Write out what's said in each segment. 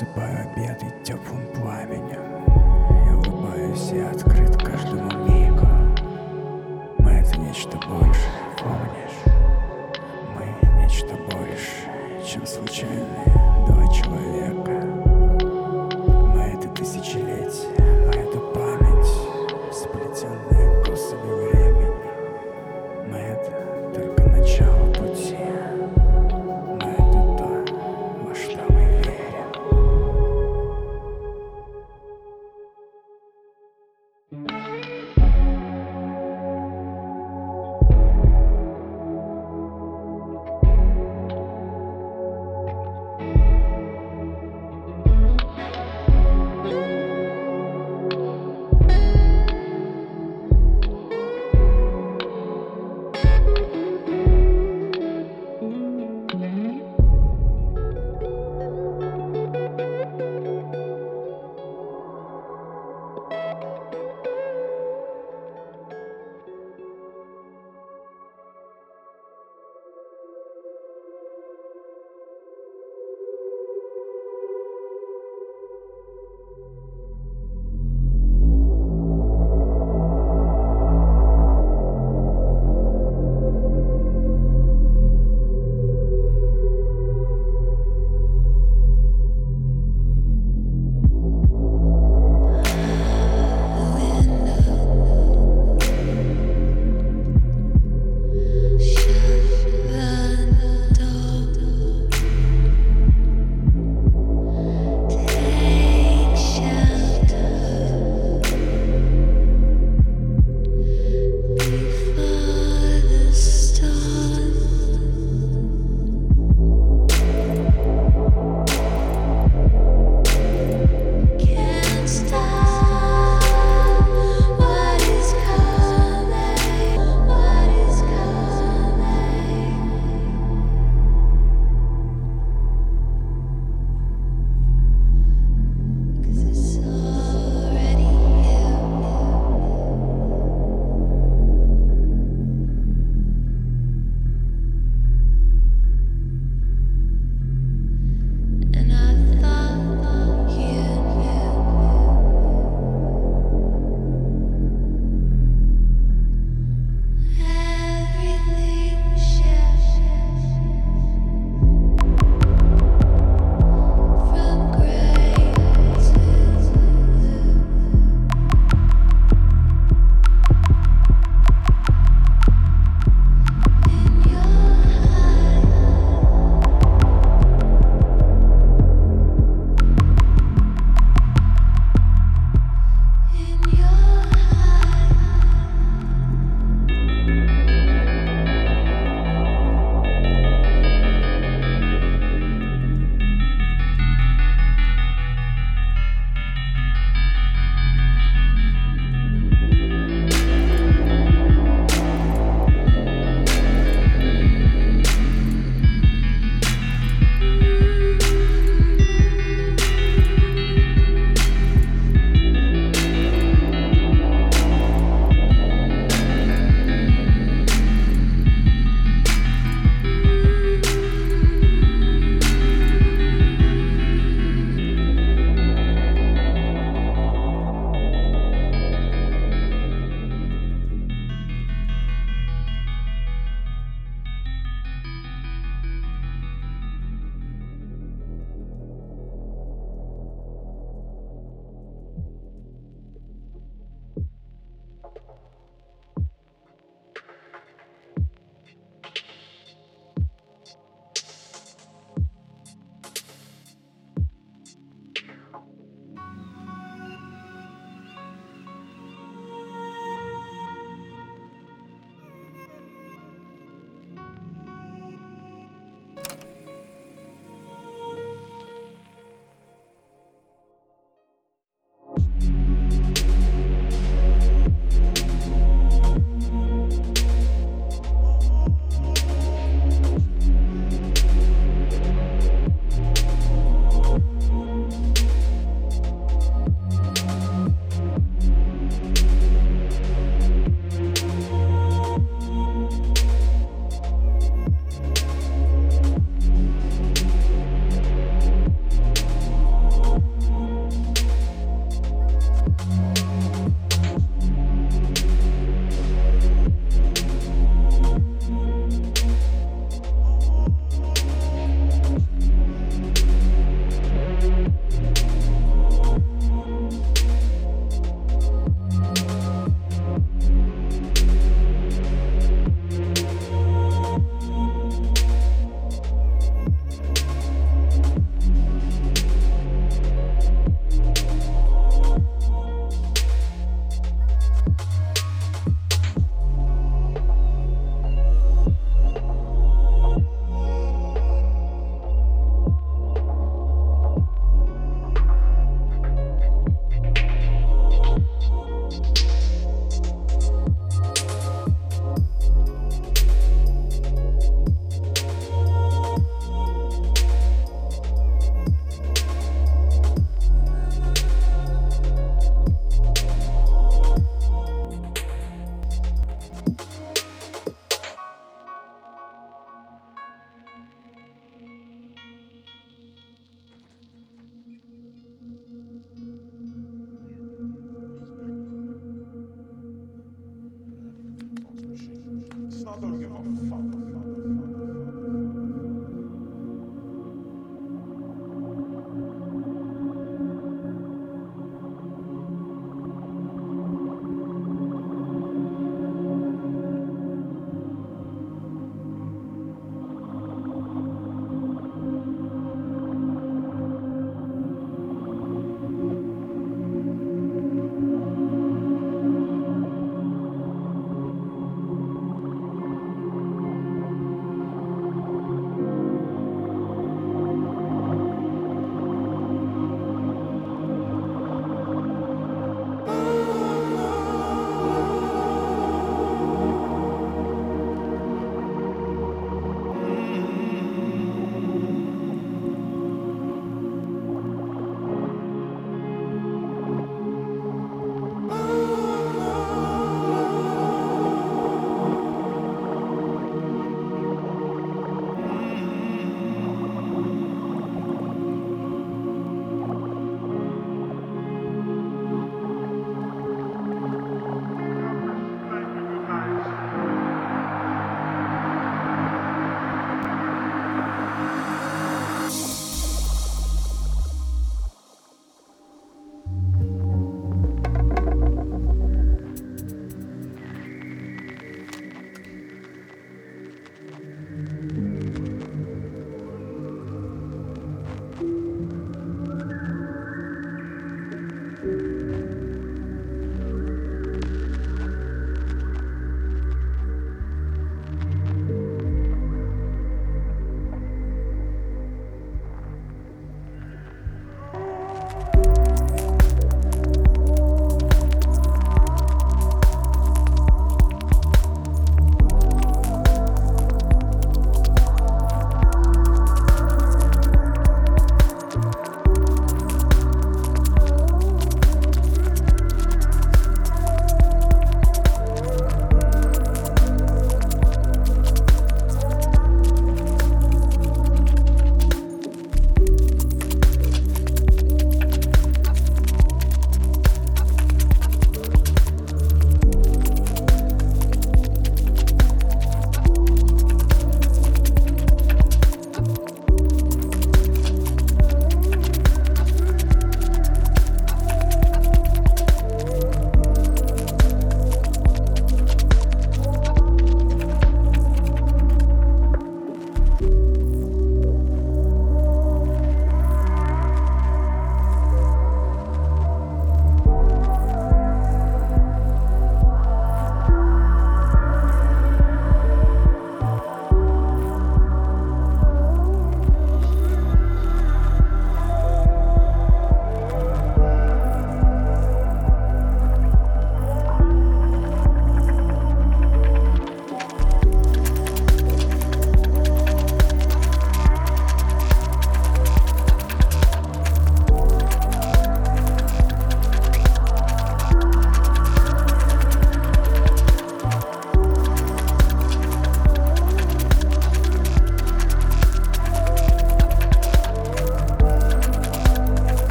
засыпаю объятый теплым пламенем Я улыбаюсь и открыт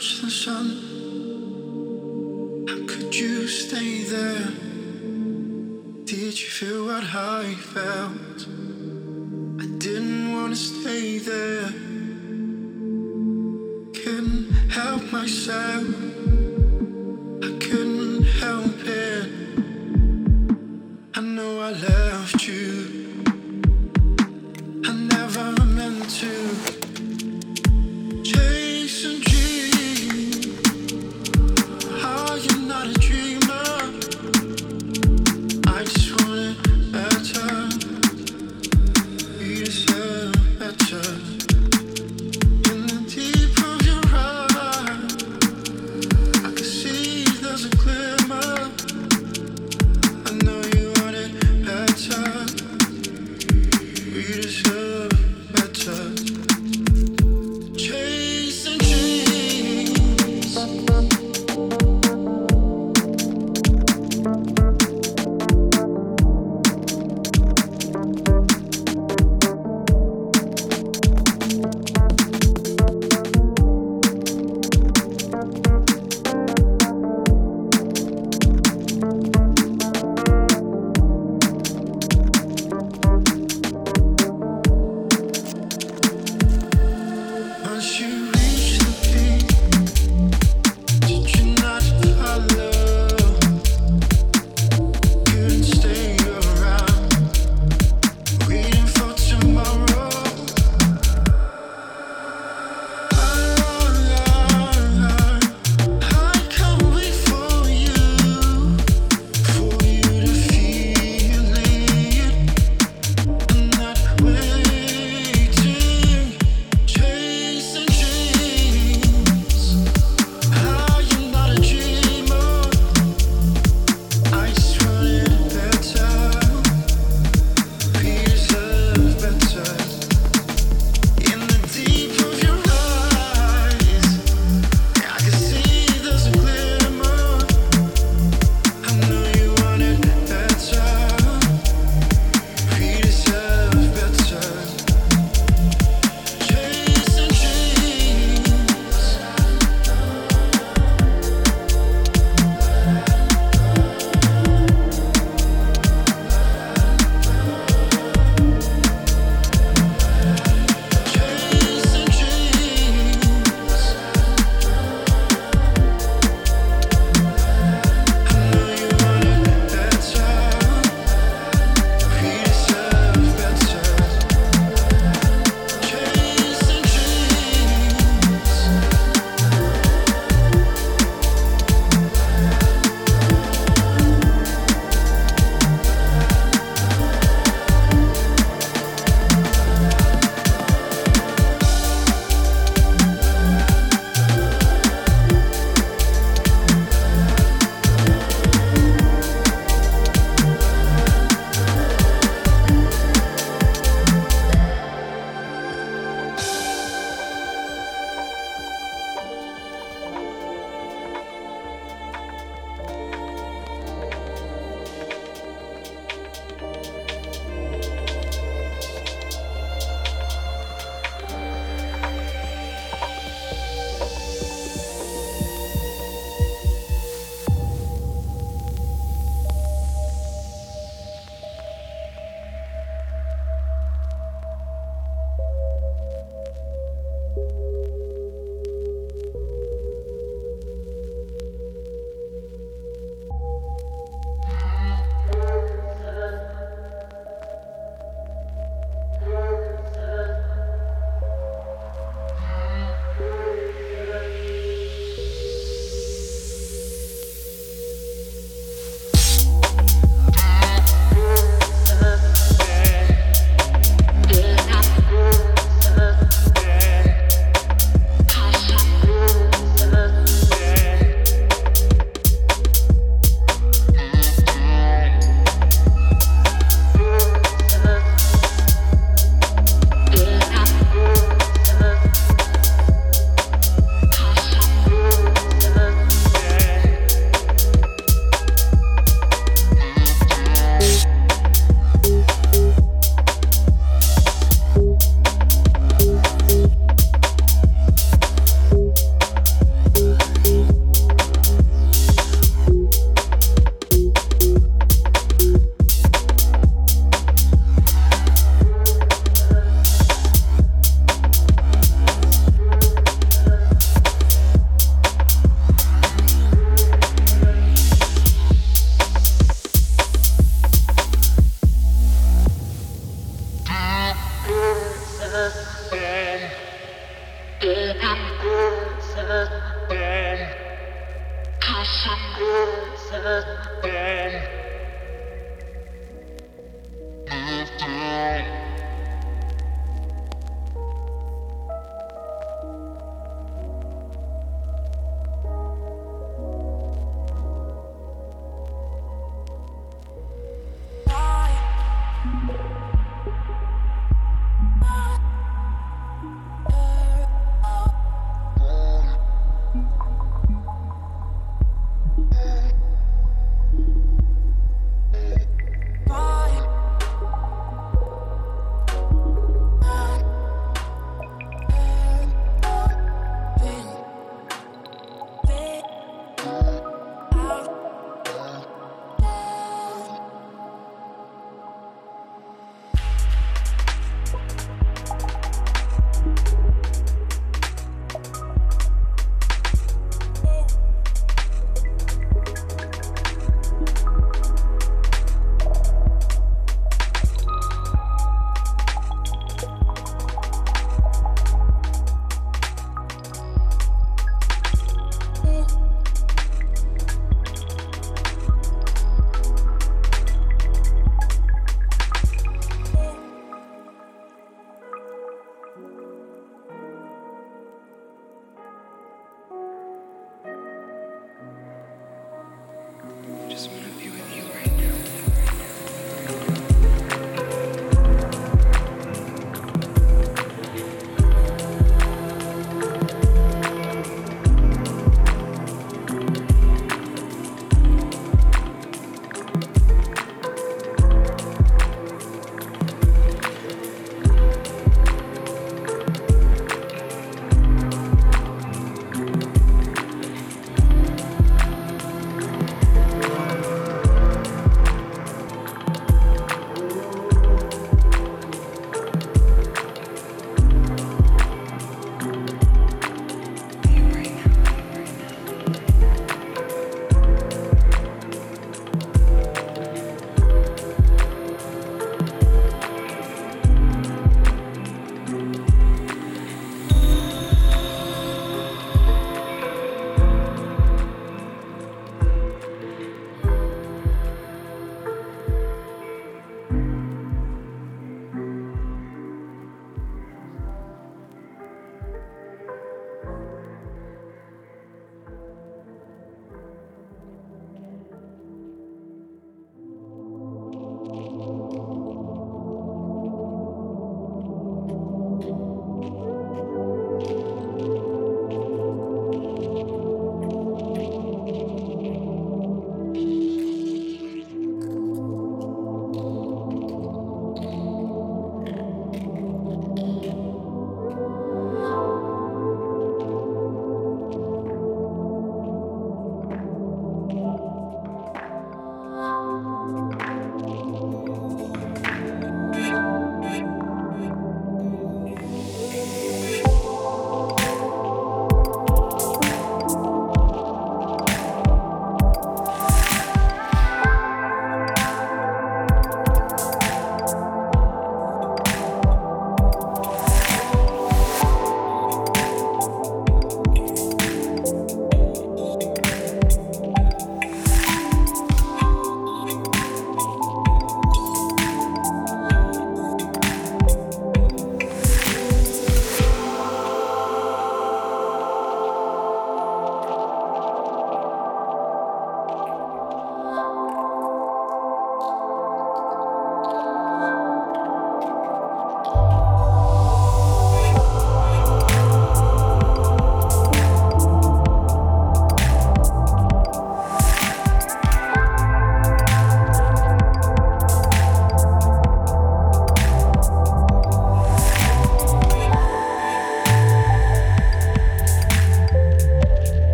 touch the sun? How could you stay there? Did you feel what I felt? I didn't want to stay there. Couldn't help myself.